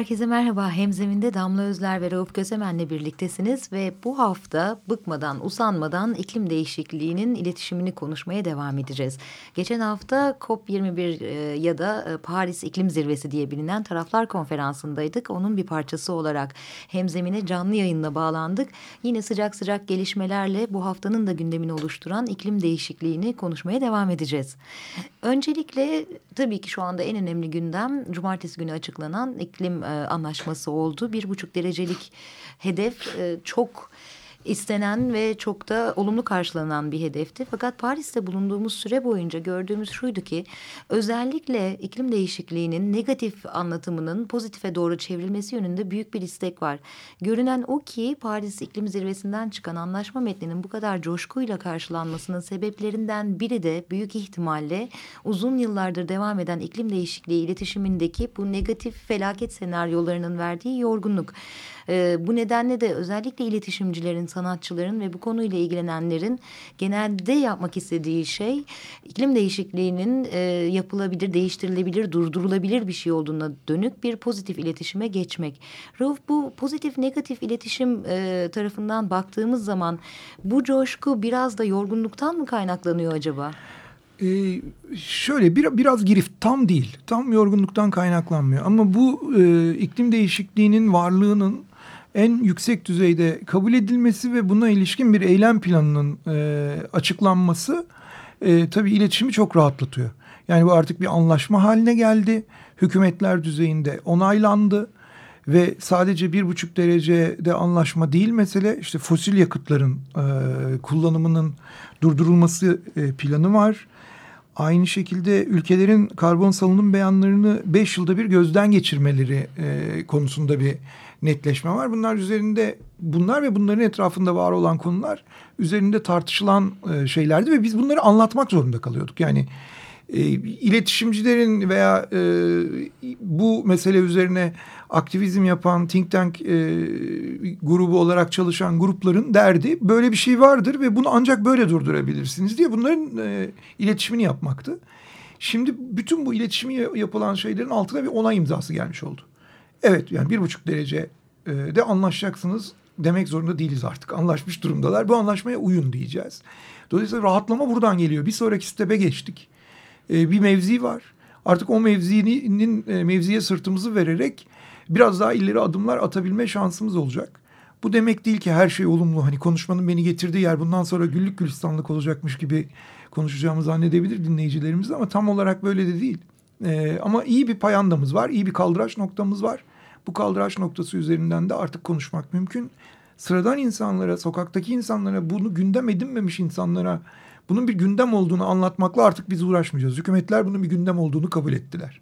Herkese merhaba. Hemzeminde Damla Özler ve Rauf Kösemen'le birliktesiniz ve bu hafta bıkmadan, usanmadan iklim değişikliğinin iletişimini konuşmaya devam edeceğiz. Geçen hafta COP21 e, ya da e, Paris İklim Zirvesi diye bilinen taraflar konferansındaydık. Onun bir parçası olarak Hemzemine canlı yayınla bağlandık. Yine sıcak sıcak gelişmelerle bu haftanın da gündemini oluşturan iklim değişikliğini konuşmaya devam edeceğiz. Öncelikle tabii ki şu anda en önemli gündem cumartesi günü açıklanan iklim e, anlaşması oldu. Bir buçuk derecelik hedef e, çok istenen ve çok da olumlu karşılanan bir hedefti. Fakat Paris'te bulunduğumuz süre boyunca gördüğümüz şuydu ki özellikle iklim değişikliğinin negatif anlatımının pozitife doğru çevrilmesi yönünde büyük bir istek var. Görünen o ki Paris İklim Zirvesi'nden çıkan anlaşma metninin bu kadar coşkuyla karşılanmasının sebeplerinden biri de büyük ihtimalle uzun yıllardır devam eden iklim değişikliği iletişimindeki bu negatif felaket senaryolarının verdiği yorgunluk. E, bu nedenle de özellikle iletişimcilerin, sanatçıların ve bu konuyla ilgilenenlerin genelde yapmak istediği şey iklim değişikliğinin e, yapılabilir, değiştirilebilir, durdurulabilir bir şey olduğuna dönük bir pozitif iletişime geçmek. Rauf bu pozitif negatif iletişim e, tarafından baktığımız zaman bu coşku biraz da yorgunluktan mı kaynaklanıyor acaba? Ee, şöyle bir, biraz girift tam değil tam yorgunluktan kaynaklanmıyor ama bu e, iklim değişikliğinin varlığının en yüksek düzeyde kabul edilmesi ve buna ilişkin bir eylem planının e, açıklanması e, tabii iletişimi çok rahatlatıyor. Yani bu artık bir anlaşma haline geldi. Hükümetler düzeyinde onaylandı ve sadece bir buçuk derecede anlaşma değil mesele işte fosil yakıtların e, kullanımının durdurulması e, planı var. Aynı şekilde ülkelerin karbon salınım beyanlarını beş yılda bir gözden geçirmeleri e, konusunda bir netleşme var. Bunlar üzerinde bunlar ve bunların etrafında var olan konular üzerinde tartışılan e, şeylerdi ve biz bunları anlatmak zorunda kalıyorduk. Yani e, iletişimcilerin veya e, bu mesele üzerine aktivizm yapan think tank e, grubu olarak çalışan grupların derdi böyle bir şey vardır ve bunu ancak böyle durdurabilirsiniz diye bunların e, iletişimini yapmaktı. Şimdi bütün bu iletişimi yapılan şeylerin altına bir onay imzası gelmiş oldu. Evet yani bir buçuk derece e, de anlaşacaksınız demek zorunda değiliz artık. Anlaşmış durumdalar. Bu anlaşmaya uyun diyeceğiz. Dolayısıyla rahatlama buradan geliyor. Bir sonraki step'e geçtik. E, bir mevzi var. Artık o mevzinin e, mevziye sırtımızı vererek biraz daha ileri adımlar atabilme şansımız olacak. Bu demek değil ki her şey olumlu. Hani konuşmanın beni getirdiği yer bundan sonra güllük gülistanlık olacakmış gibi konuşacağımı zannedebilir dinleyicilerimiz ama tam olarak böyle de değil. Ee, ama iyi bir payandamız var, iyi bir kaldıraç noktamız var. Bu kaldıraç noktası üzerinden de artık konuşmak mümkün. Sıradan insanlara, sokaktaki insanlara, bunu gündem edinmemiş insanlara bunun bir gündem olduğunu anlatmakla artık biz uğraşmayacağız. Hükümetler bunun bir gündem olduğunu kabul ettiler.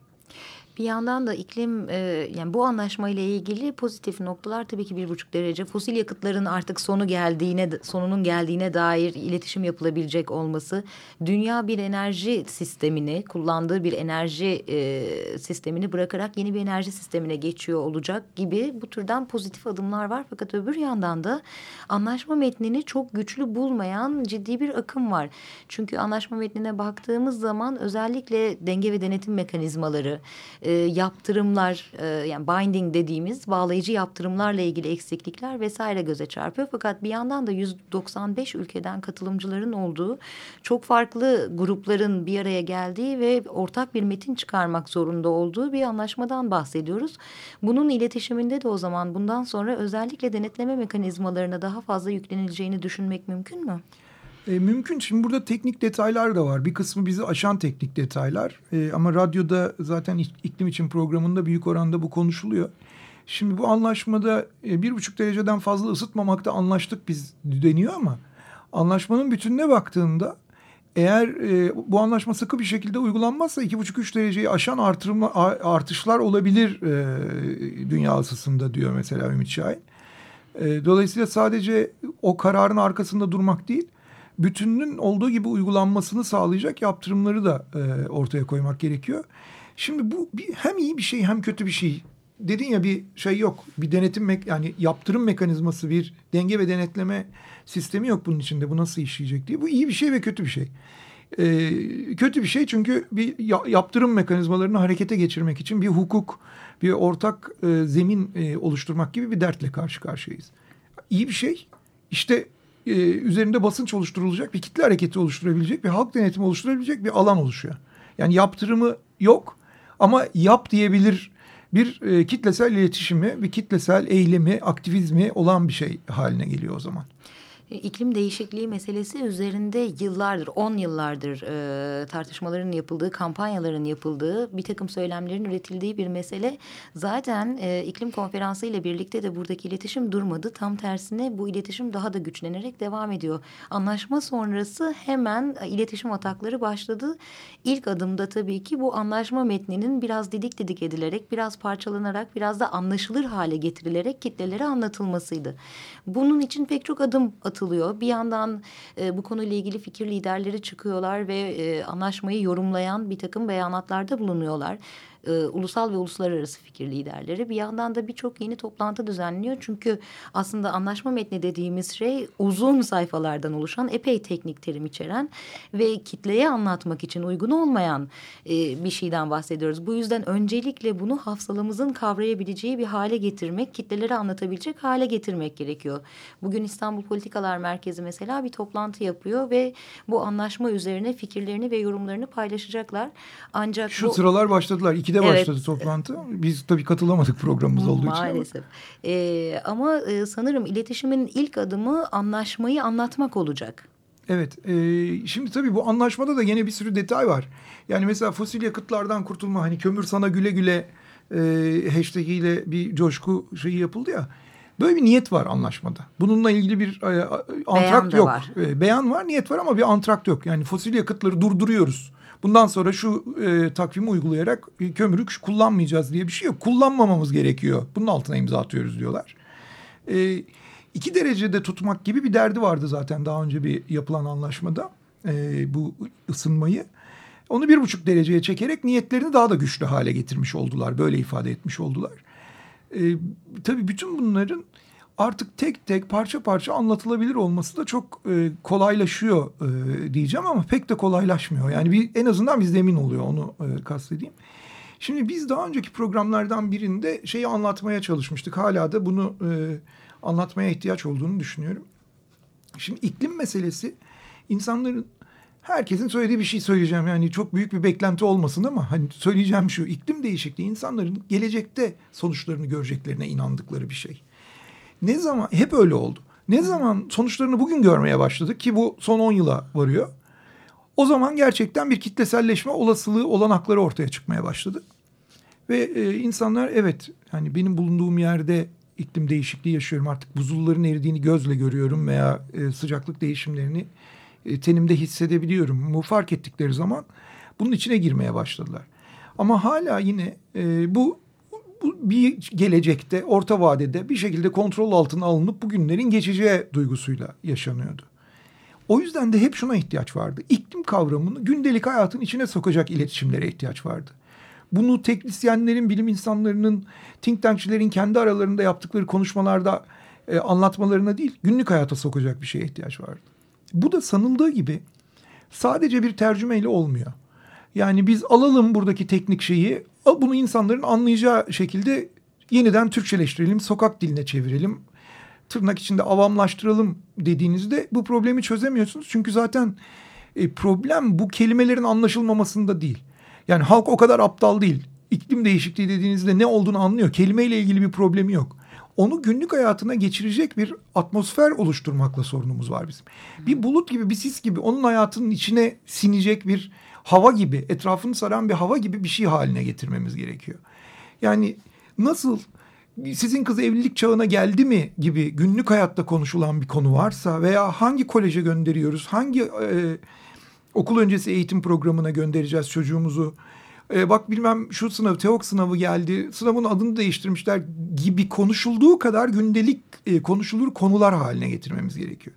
Bir yandan da iklim e, yani bu anlaşma ile ilgili pozitif noktalar tabii ki bir buçuk derece. Fosil yakıtların artık sonu geldiğine sonunun geldiğine dair iletişim yapılabilecek olması. Dünya bir enerji sistemini kullandığı bir enerji e, sistemini bırakarak yeni bir enerji sistemine geçiyor olacak gibi bu türden pozitif adımlar var. Fakat öbür yandan da anlaşma metnini çok güçlü bulmayan ciddi bir akım var. Çünkü anlaşma metnine baktığımız zaman özellikle denge ve denetim mekanizmaları e, yaptırımlar e, yani binding dediğimiz bağlayıcı yaptırımlarla ilgili eksiklikler vesaire göze çarpıyor. Fakat bir yandan da 195 ülkeden katılımcıların olduğu çok farklı grupların bir araya geldiği ve ortak bir metin çıkarmak zorunda olduğu bir anlaşmadan bahsediyoruz. Bunun iletişiminde de o zaman bundan sonra özellikle denetleme mekanizmalarına daha fazla yüklenileceğini düşünmek mümkün mü? E, mümkün. Şimdi burada teknik detaylar da var. Bir kısmı bizi aşan teknik detaylar. E, ama radyoda zaten iklim için programında büyük oranda bu konuşuluyor. Şimdi bu anlaşmada e, bir buçuk dereceden fazla ısıtmamakta anlaştık biz deniyor ama anlaşmanın bütününe baktığında eğer e, bu anlaşma sıkı bir şekilde uygulanmazsa iki buçuk üç dereceyi aşan artırma, artışlar olabilir e, dünya ısısında diyor mesela Ümit Şahin. E, dolayısıyla sadece o kararın arkasında durmak değil, bütününün olduğu gibi uygulanmasını sağlayacak yaptırımları da e, ortaya koymak gerekiyor. Şimdi bu bir, hem iyi bir şey hem kötü bir şey. Dedin ya bir şey yok. Bir denetim yani yaptırım mekanizması, bir denge ve denetleme sistemi yok bunun içinde. Bu nasıl işleyecek diye. Bu iyi bir şey ve kötü bir şey. Ee, kötü bir şey çünkü bir yaptırım mekanizmalarını harekete geçirmek için bir hukuk, bir ortak e, zemin e, oluşturmak gibi bir dertle karşı karşıyayız. İyi bir şey. İşte e, üzerinde basınç oluşturulacak, bir kitle hareketi oluşturabilecek, bir halk denetimi oluşturabilecek bir alan oluşuyor. Yani yaptırımı yok ama yap diyebilir bir e, kitlesel iletişimi, bir kitlesel eylemi, aktivizmi olan bir şey haline geliyor o zaman. E, iklim değişikliği meselesi üzerinde yıllardır, on yıllardır e, tartışmaların yapıldığı, kampanyaların yapıldığı, bir takım söylemlerin üretildiği bir mesele. Zaten e, iklim konferansı ile birlikte de buradaki iletişim durmadı. Tam tersine bu iletişim daha da güçlenerek devam ediyor. Anlaşma sonrası hemen iletişim atakları başladı. İlk adımda tabii ki bu anlaşma metninin biraz didik didik edilerek, biraz parçalanarak, biraz da anlaşılır hale getirilerek kitlelere anlatılmasıydı. Bunun için pek çok adım atıldı atılıyor. Bir yandan e, bu konuyla ilgili fikir liderleri çıkıyorlar ve e, anlaşmayı yorumlayan bir takım beyanatlarda bulunuyorlar e, ulusal ve uluslararası fikir liderleri. Bir yandan da birçok yeni toplantı düzenliyor. Çünkü aslında anlaşma metni dediğimiz şey uzun sayfalardan oluşan epey teknik terim içeren ve kitleye anlatmak için uygun olmayan e, bir şeyden bahsediyoruz. Bu yüzden öncelikle bunu hafsalamızın kavrayabileceği bir hale getirmek, kitlelere anlatabilecek hale getirmek gerekiyor. Bugün İstanbul Politikalar Merkezi mesela bir toplantı yapıyor ve bu anlaşma üzerine fikirlerini ve yorumlarını paylaşacaklar. Ancak şu bu... sıralar başladılar. 2'de evet. başladı toplantı. Biz tabii katılamadık programımız olduğu Maalesef. için. Maalesef. Ee, ama e, sanırım iletişimin ilk adımı anlaşmayı anlatmak olacak. Evet. E, şimdi tabii bu anlaşmada da yine bir sürü detay var. Yani mesela fosil yakıtlardan kurtulma hani kömür sana güle güle e, hashtag ile bir coşku şeyi yapıldı ya. Böyle bir niyet var anlaşmada. Bununla ilgili bir e, antrakt yok. Var. E, beyan var, niyet var ama bir antrakt yok. Yani fosil yakıtları durduruyoruz bundan sonra şu e, takvimi uygulayarak e, kömürü kullanmayacağız diye bir şey yok. Kullanmamamız gerekiyor. Bunun altına imza atıyoruz diyorlar. E, iki derecede tutmak gibi bir derdi vardı zaten daha önce bir yapılan anlaşmada e, bu ısınmayı. Onu bir buçuk dereceye çekerek niyetlerini daha da güçlü hale getirmiş oldular. Böyle ifade etmiş oldular. E, tabii bütün bunların artık tek tek parça parça anlatılabilir olması da çok e, kolaylaşıyor e, diyeceğim ama pek de kolaylaşmıyor. Yani bir, en azından biz emin oluyor onu e, kastedeyim. Şimdi biz daha önceki programlardan birinde şeyi anlatmaya çalışmıştık. Hala da bunu e, anlatmaya ihtiyaç olduğunu düşünüyorum. Şimdi iklim meselesi insanların herkesin söylediği bir şey söyleyeceğim. Yani çok büyük bir beklenti olmasın ama hani söyleyeceğim şu iklim değişikliği insanların gelecekte sonuçlarını göreceklerine inandıkları bir şey. Ne zaman hep öyle oldu. Ne zaman sonuçlarını bugün görmeye başladık ki bu son 10 yıla varıyor. O zaman gerçekten bir kitleselleşme olasılığı olanakları ortaya çıkmaya başladı. Ve e, insanlar evet hani benim bulunduğum yerde iklim değişikliği yaşıyorum artık buzulların eridiğini gözle görüyorum veya e, sıcaklık değişimlerini e, tenimde hissedebiliyorum. Bu fark ettikleri zaman bunun içine girmeye başladılar. Ama hala yine e, bu bir gelecekte orta vadede bir şekilde kontrol altına alınıp bugünlerin geçeceği duygusuyla yaşanıyordu. O yüzden de hep şuna ihtiyaç vardı. İklim kavramını gündelik hayatın içine sokacak iletişimlere ihtiyaç vardı. Bunu teknisyenlerin, bilim insanlarının, think tankçilerin kendi aralarında yaptıkları konuşmalarda e, anlatmalarına değil, günlük hayata sokacak bir şeye ihtiyaç vardı. Bu da sanıldığı gibi sadece bir tercümeyle olmuyor. Yani biz alalım buradaki teknik şeyi, bunu insanların anlayacağı şekilde yeniden Türkçeleştirelim, sokak diline çevirelim, tırnak içinde avamlaştıralım dediğinizde bu problemi çözemiyorsunuz. Çünkü zaten e, problem bu kelimelerin anlaşılmamasında değil. Yani halk o kadar aptal değil. İklim değişikliği dediğinizde ne olduğunu anlıyor. Kelimeyle ilgili bir problemi yok. Onu günlük hayatına geçirecek bir atmosfer oluşturmakla sorunumuz var bizim. Bir bulut gibi, bir sis gibi onun hayatının içine sinecek bir hava gibi, etrafını saran bir hava gibi bir şey haline getirmemiz gerekiyor. Yani nasıl sizin kız evlilik çağına geldi mi gibi günlük hayatta konuşulan bir konu varsa veya hangi koleje gönderiyoruz, hangi e, okul öncesi eğitim programına göndereceğiz çocuğumuzu, e, bak bilmem şu sınav, TEOK sınavı geldi, sınavın adını değiştirmişler gibi konuşulduğu kadar gündelik e, konuşulur konular haline getirmemiz gerekiyor.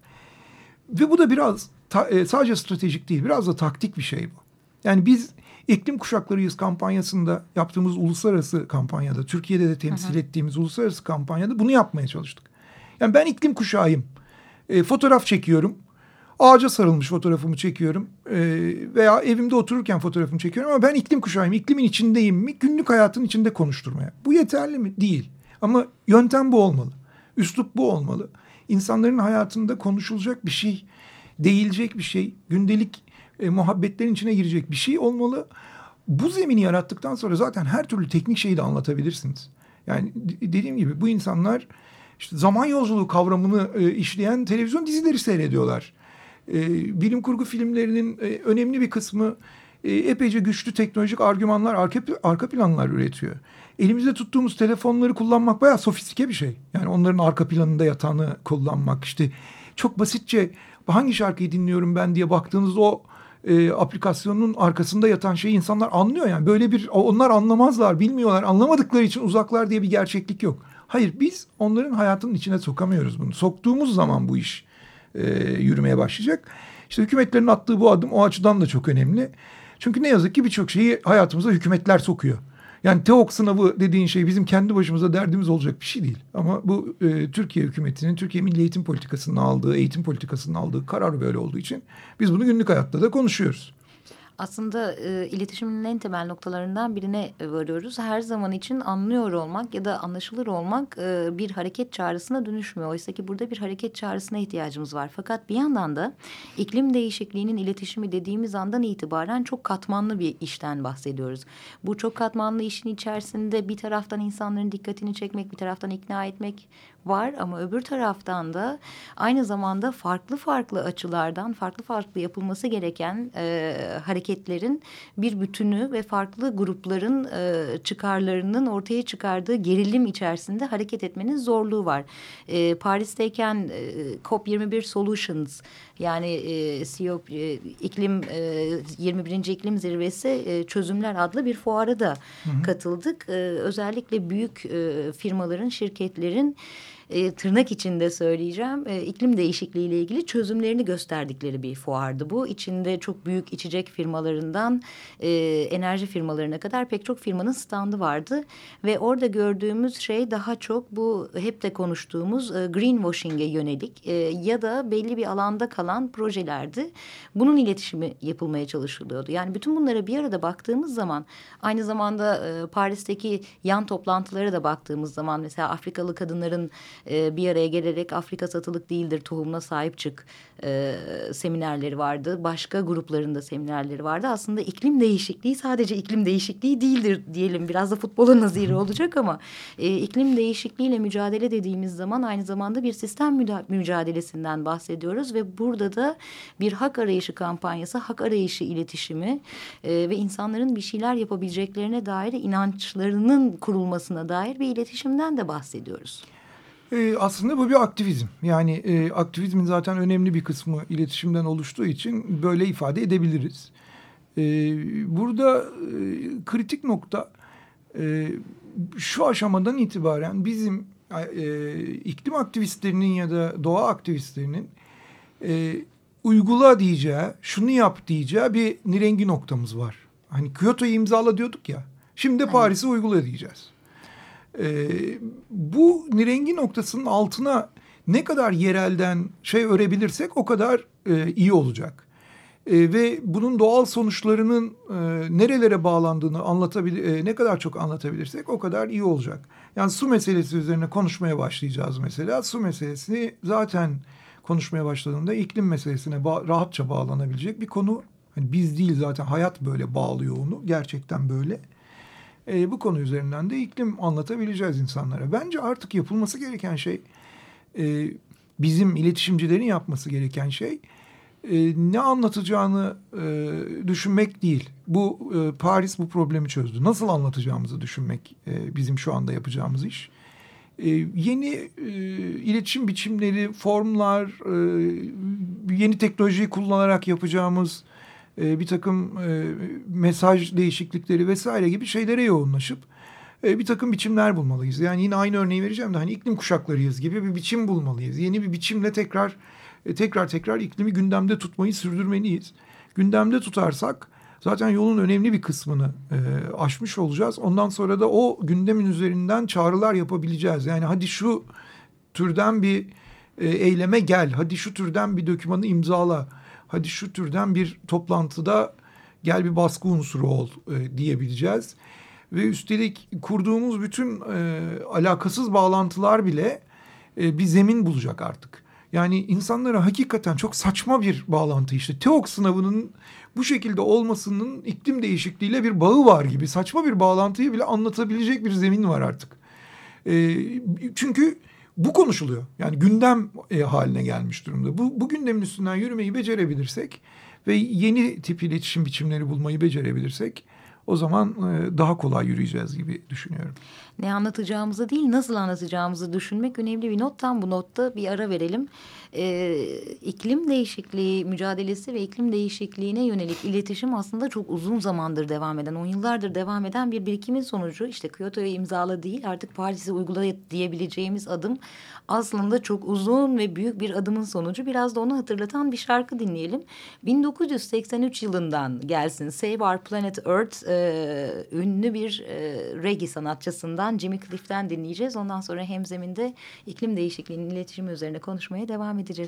Ve bu da biraz ta, e, sadece stratejik değil, biraz da taktik bir şey bu. Yani biz iklim kuşaklarıyız kampanyasında yaptığımız uluslararası kampanyada, Türkiye'de de temsil hı hı. ettiğimiz uluslararası kampanyada bunu yapmaya çalıştık. Yani ben iklim kuşağıyım. E, fotoğraf çekiyorum. Ağaca sarılmış fotoğrafımı çekiyorum. E, veya evimde otururken fotoğrafımı çekiyorum ama ben iklim kuşağıyım. İklimin içindeyim mi? Günlük hayatın içinde konuşturmaya. Bu yeterli mi? Değil. Ama yöntem bu olmalı. Üslup bu olmalı. İnsanların hayatında konuşulacak bir şey, değilecek bir şey, gündelik e, muhabbetlerin içine girecek bir şey olmalı. Bu zemini yarattıktan sonra zaten her türlü teknik şeyi de anlatabilirsiniz. Yani dediğim gibi bu insanlar işte zaman yolculuğu kavramını e, işleyen televizyon dizileri seyrediyorlar. E, bilim kurgu filmlerinin e, önemli bir kısmı e, epeyce güçlü teknolojik argümanlar, arka, arka planlar üretiyor. Elimizde tuttuğumuz telefonları kullanmak bayağı sofistike bir şey. Yani onların arka planında yatanı kullanmak işte çok basitçe hangi şarkıyı dinliyorum ben diye baktığınız o e, aplikasyonun arkasında yatan şeyi insanlar anlıyor yani. Böyle bir onlar anlamazlar, bilmiyorlar. Anlamadıkları için uzaklar diye bir gerçeklik yok. Hayır biz onların hayatının içine sokamıyoruz bunu. Soktuğumuz zaman bu iş e, yürümeye başlayacak. İşte hükümetlerin attığı bu adım o açıdan da çok önemli. Çünkü ne yazık ki birçok şeyi hayatımıza hükümetler sokuyor. Yani TEOK sınavı dediğin şey bizim kendi başımıza derdimiz olacak bir şey değil. Ama bu e, Türkiye hükümetinin, Türkiye Milli Eğitim Politikası'nın aldığı, eğitim politikasının aldığı karar böyle olduğu için biz bunu günlük hayatta da konuşuyoruz aslında e, iletişimin en temel noktalarından birine varıyoruz. Her zaman için anlıyor olmak ya da anlaşılır olmak e, bir hareket çağrısına dönüşmüyor. Oysa ki burada bir hareket çağrısına ihtiyacımız var. Fakat bir yandan da iklim değişikliğinin iletişimi dediğimiz andan itibaren çok katmanlı bir işten bahsediyoruz. Bu çok katmanlı işin içerisinde bir taraftan insanların dikkatini çekmek, bir taraftan ikna etmek, var ama öbür taraftan da aynı zamanda farklı farklı açılardan farklı farklı yapılması gereken e, hareketlerin bir bütünü ve farklı grupların e, çıkarlarının ortaya çıkardığı gerilim içerisinde hareket etmenin zorluğu var. E, Paris'teyken e, COP21 Solutions yani e, CEO e, iklim e, 21. iklim zirvesi e, çözümler adlı bir fuara da hı hı. katıldık. E, özellikle büyük e, firmaların, şirketlerin e, tırnak içinde söyleyeceğim e, iklim değişikliği ile ilgili çözümlerini gösterdikleri bir fuardı bu. İçinde çok büyük içecek firmalarından e, enerji firmalarına kadar pek çok firmanın standı vardı ve orada gördüğümüz şey daha çok bu hep de konuştuğumuz e, greenwashing'e yönelik e, ya da belli bir alanda kalan projelerdi. Bunun iletişimi yapılmaya çalışılıyordu. Yani bütün bunlara bir arada baktığımız zaman aynı zamanda e, Paris'teki yan toplantılara da baktığımız zaman mesela Afrikalı kadınların e, bir araya gelerek Afrika satılık değildir tohumuna sahip çık e, seminerleri vardı. Başka gruplarında seminerleri vardı. Aslında iklim değişikliği sadece iklim değişikliği değildir diyelim. Biraz da futbola naziri olacak ama e, iklim değişikliğiyle mücadele dediğimiz zaman aynı zamanda bir sistem mücadelesinden bahsediyoruz ve burada da bir hak arayışı kampanyası, hak arayışı iletişimi e, ve insanların bir şeyler yapabileceklerine dair inançlarının kurulmasına dair bir iletişimden de bahsediyoruz. E, aslında bu bir aktivizm. Yani e, aktivizmin zaten önemli bir kısmı iletişimden oluştuğu için böyle ifade edebiliriz. E, burada e, kritik nokta e, şu aşamadan itibaren bizim e, iklim aktivistlerinin ya da doğa aktivistlerinin e, uygula diyeceği, şunu yap diyeceği bir nirengi noktamız var. Hani Kyoto'yu imzala diyorduk ya. Şimdi Paris'i uygula diyeceğiz. E, bu nirengi noktasının altına ne kadar yerelden şey örebilirsek o kadar e, iyi olacak. E, ve bunun doğal sonuçlarının e, nerelere bağlandığını anlatabilir, e, ne kadar çok anlatabilirsek o kadar iyi olacak. Yani su meselesi üzerine konuşmaya başlayacağız mesela. Su meselesini zaten konuşmaya başladığında iklim meselesine ba rahatça bağlanabilecek bir konu. Hani biz değil zaten hayat böyle bağlıyor onu. Gerçekten böyle e, bu konu üzerinden de iklim anlatabileceğiz insanlara. Bence artık yapılması gereken şey e, bizim iletişimcilerin yapması gereken şey e, ne anlatacağını e, düşünmek değil. Bu e, Paris bu problemi çözdü. Nasıl anlatacağımızı düşünmek e, bizim şu anda yapacağımız iş. e, yeni e, iletişim biçimleri, formlar, e, yeni teknolojiyi kullanarak yapacağımız e, bir takım e, mesaj değişiklikleri vesaire gibi şeylere yoğunlaşıp e, bir takım biçimler bulmalıyız. Yani yine aynı örneği vereceğim de hani iklim kuşaklarıyız gibi bir biçim bulmalıyız. Yeni bir biçimle tekrar e, tekrar tekrar iklimi gündemde tutmayı sürdürmeliyiz. Gündemde tutarsak zaten yolun önemli bir kısmını e, aşmış olacağız. Ondan sonra da o gündemin üzerinden çağrılar yapabileceğiz. Yani hadi şu türden bir e, eyleme gel, hadi şu türden bir dokümanı imzala, hadi şu türden bir toplantıda gel bir baskı unsuru ol e, diyebileceğiz. Ve üstelik kurduğumuz bütün e, alakasız bağlantılar bile e, bir zemin bulacak artık. Yani insanlara hakikaten çok saçma bir bağlantı işte. TEOK sınavının bu şekilde olmasının iklim değişikliğiyle bir bağı var gibi. Saçma bir bağlantıyı bile anlatabilecek bir zemin var artık. E, çünkü bu konuşuluyor. Yani gündem e, haline gelmiş durumda. Bu, bu gündemin üstünden yürümeyi becerebilirsek ve yeni tip iletişim biçimleri bulmayı becerebilirsek o zaman e, daha kolay yürüyeceğiz gibi düşünüyorum. Ne anlatacağımızı değil nasıl anlatacağımızı düşünmek önemli bir not. Tam bu notta bir ara verelim. Ee, iklim değişikliği mücadelesi ve iklim değişikliğine yönelik iletişim aslında çok uzun zamandır devam eden, on yıllardır devam eden bir birikimin sonucu. İşte Kyoto'ya imzala değil artık Paris'e uygula diyebileceğimiz adım aslında çok uzun ve büyük bir adımın sonucu. Biraz da onu hatırlatan bir şarkı dinleyelim. 1983 yılından gelsin Save Our Planet Earth e, ünlü bir e, reggae sanatçısından Jimmy Cliff'ten dinleyeceğiz. Ondan sonra hemzeminde iklim değişikliğinin iletişimi üzerine konuşmaya devam edeceğiz. Say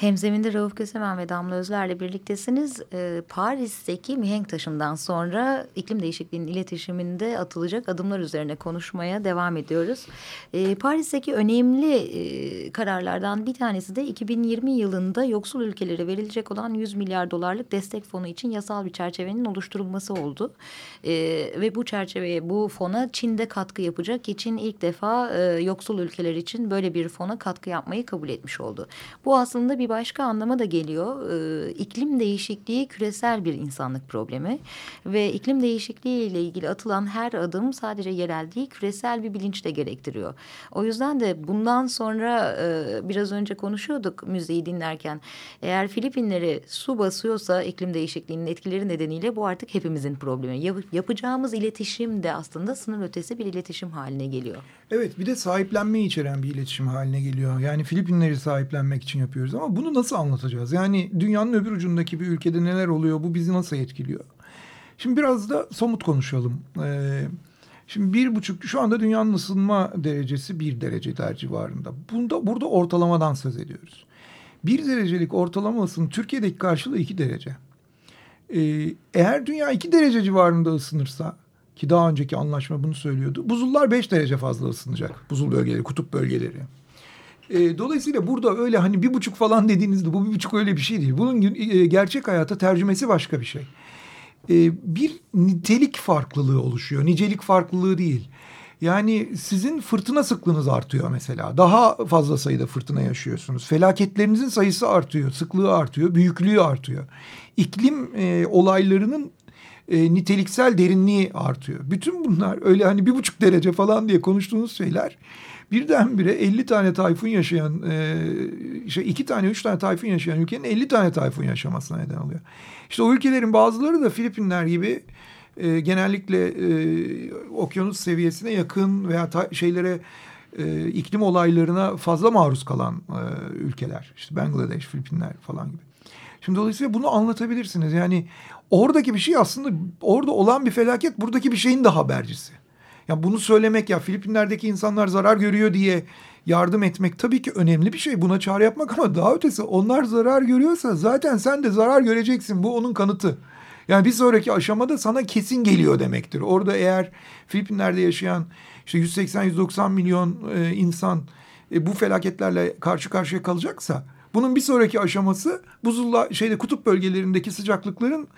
Hemzeminde Rauf Kösemen ve Damla Özler'le birliktesiniz. Ee, Paris'teki mihenk taşından sonra iklim değişikliğinin iletişiminde atılacak adımlar üzerine konuşmaya devam ediyoruz. Ee, Paris'teki önemli e, kararlardan bir tanesi de 2020 yılında yoksul ülkelere verilecek olan 100 milyar dolarlık destek fonu için yasal bir çerçevenin oluşturulması oldu. Ee, ve bu çerçeveye, bu fona Çin'de katkı yapacak. ki Çin ilk defa e, yoksul ülkeler için böyle bir fona katkı yapmayı kabul etmiş oldu. Bu aslında bir başka anlama da geliyor. E, iklim değişikliği küresel bir insanlık problemi ve iklim değişikliği ile ilgili atılan her adım sadece yerel değil küresel bir bilinç de gerektiriyor. O yüzden de bundan sonra e, biraz önce konuşuyorduk müziği dinlerken eğer Filipinleri su basıyorsa iklim değişikliğinin etkileri nedeniyle bu artık hepimizin problemi. Yap, yapacağımız iletişim de aslında sınır ötesi bir iletişim haline geliyor. Evet bir de sahiplenmeyi içeren bir iletişim haline geliyor. Yani Filipinleri sahiplenmek için yapıyoruz ama bunu nasıl anlatacağız? Yani dünyanın öbür ucundaki bir ülkede neler oluyor bu bizi nasıl etkiliyor? Şimdi biraz da somut konuşalım. Ee, şimdi bir buçuk şu anda dünyanın ısınma derecesi bir dereceler civarında. Bunda, burada ortalamadan söz ediyoruz. Bir derecelik ortalama ısının Türkiye'deki karşılığı iki derece. Ee, eğer dünya iki derece civarında ısınırsa ki daha önceki anlaşma bunu söylüyordu. Buzullar 5 derece fazla ısınacak. Buzul bölgeleri, kutup bölgeleri. E, dolayısıyla burada öyle hani bir buçuk falan dediğinizde bu bir buçuk öyle bir şey değil. Bunun e, gerçek hayata tercümesi başka bir şey. E, bir nitelik farklılığı oluşuyor. Nicelik farklılığı değil. Yani sizin fırtına sıklığınız artıyor mesela. Daha fazla sayıda fırtına yaşıyorsunuz. Felaketlerinizin sayısı artıyor, sıklığı artıyor, büyüklüğü artıyor. İklim e, olaylarının e, niteliksel derinliği artıyor. Bütün bunlar öyle hani bir buçuk derece falan diye konuştuğunuz şeyler birdenbire 50 tane tayfun yaşayan e, şey iki tane üç tane tayfun yaşayan ülkenin 50 tane tayfun yaşamasına neden oluyor. İşte o ülkelerin bazıları da Filipinler gibi e, genellikle e, okyanus seviyesine yakın veya ta, şeylere e, iklim olaylarına fazla maruz kalan e, ülkeler. İşte Bangladeş, Filipinler falan gibi. Şimdi dolayısıyla bunu anlatabilirsiniz. Yani oradaki bir şey aslında orada olan bir felaket buradaki bir şeyin de habercisi. Ya bunu söylemek ya Filipinler'deki insanlar zarar görüyor diye yardım etmek tabii ki önemli bir şey. Buna çağrı yapmak ama daha ötesi onlar zarar görüyorsa zaten sen de zarar göreceksin. Bu onun kanıtı. Yani bir sonraki aşamada sana kesin geliyor demektir. Orada eğer Filipinler'de yaşayan işte 180-190 milyon e, insan e, bu felaketlerle karşı karşıya kalacaksa bunun bir sonraki aşaması buzulla şeyde kutup bölgelerindeki sıcaklıkların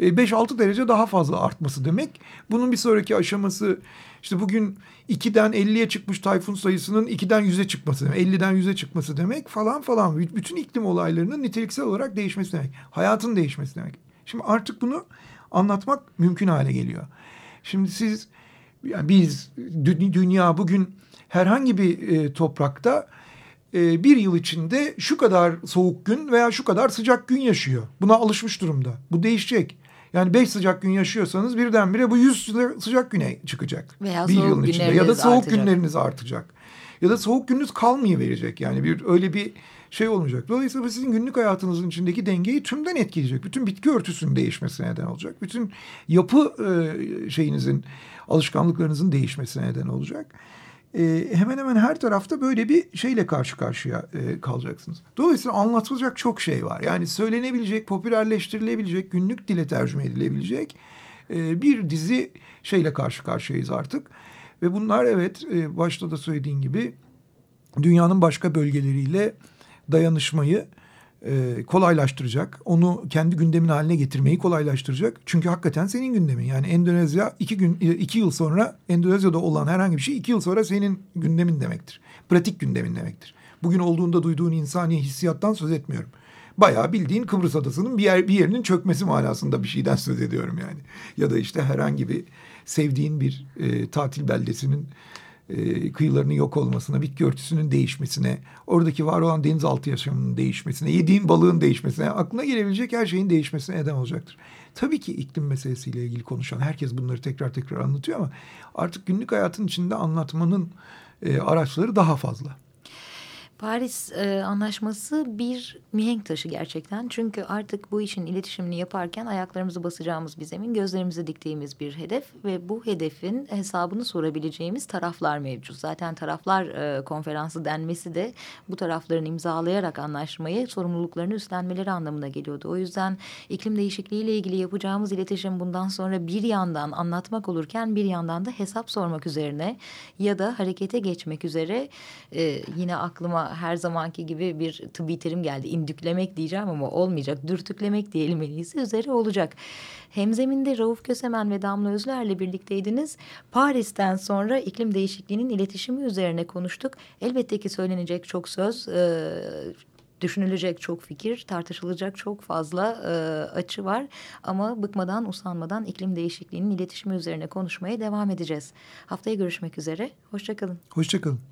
5-6 e, derece daha fazla artması demek. Bunun bir sonraki aşaması işte bugün 2'den 50'ye çıkmış tayfun sayısının 2'den 100'e çıkması demek. 50'den 100'e çıkması demek falan falan. Bütün iklim olaylarının niteliksel olarak değişmesi demek. Hayatın değişmesi demek. Şimdi artık bunu anlatmak mümkün hale geliyor. Şimdi siz yani biz dünya bugün herhangi bir e, toprakta e, bir yıl içinde şu kadar soğuk gün veya şu kadar sıcak gün yaşıyor. Buna alışmış durumda. Bu değişecek. Yani beş sıcak gün yaşıyorsanız birdenbire bu yüz sıcak güne çıkacak. Veya bir yılın içinde. Ya da soğuk artacak. günleriniz artacak. Ya da soğuk gününüz kalmayıverecek. Yani bir öyle bir şey olmayacak. Dolayısıyla sizin günlük hayatınızın içindeki dengeyi tümden etkileyecek. Bütün bitki örtüsünün değişmesine neden olacak. Bütün yapı e, şeyinizin, alışkanlıklarınızın değişmesine neden olacak e, hemen hemen her tarafta böyle bir şeyle karşı karşıya e, kalacaksınız. Dolayısıyla anlatılacak çok şey var. Yani söylenebilecek, popülerleştirilebilecek, günlük dile tercüme edilebilecek e, bir dizi şeyle karşı karşıyayız artık. Ve bunlar evet e, başta da söylediğin gibi dünyanın başka bölgeleriyle dayanışmayı e, kolaylaştıracak. Onu kendi gündemin haline getirmeyi kolaylaştıracak. Çünkü hakikaten senin gündemin. Yani Endonezya iki gün iki yıl sonra Endonezya'da olan herhangi bir şey iki yıl sonra senin gündemin demektir. Pratik gündemin demektir. Bugün olduğunda duyduğun insani hissiyattan söz etmiyorum. Bayağı bildiğin Kıbrıs Adası'nın bir, yer, bir yerinin çökmesi manasında bir şeyden söz ediyorum yani. Ya da işte herhangi bir sevdiğin bir e, tatil beldesinin e, kıyılarının yok olmasına, bitki örtüsünün değişmesine, oradaki var olan denizaltı yaşamının değişmesine, yediğin balığın değişmesine, aklına gelebilecek her şeyin değişmesine neden olacaktır. Tabii ki iklim meselesiyle ilgili konuşan herkes bunları tekrar tekrar anlatıyor ama artık günlük hayatın içinde anlatmanın e, araçları daha fazla. Paris e, Anlaşması bir mihenk taşı gerçekten. Çünkü artık bu işin iletişimini yaparken ayaklarımızı basacağımız bir zemin, gözlerimizi diktiğimiz bir hedef ve bu hedefin hesabını sorabileceğimiz taraflar mevcut. Zaten taraflar e, konferansı denmesi de bu tarafların imzalayarak anlaşmayı sorumluluklarını üstlenmeleri anlamına geliyordu. O yüzden iklim değişikliği ile ilgili yapacağımız iletişim bundan sonra bir yandan anlatmak olurken bir yandan da hesap sormak üzerine ya da harekete geçmek üzere e, yine aklıma her zamanki gibi bir tıbbi terim geldi. İndüklemek diyeceğim ama olmayacak. Dürtüklemek diyelim en iyisi üzere olacak. Hemzeminde Rauf Kösemen ve Damla Özler'le birlikteydiniz. Paris'ten sonra iklim değişikliğinin iletişimi üzerine konuştuk. Elbette ki söylenecek çok söz, e, düşünülecek çok fikir, tartışılacak çok fazla e, açı var. Ama bıkmadan, usanmadan iklim değişikliğinin iletişimi üzerine konuşmaya devam edeceğiz. Haftaya görüşmek üzere. Hoşçakalın. Hoşçakalın.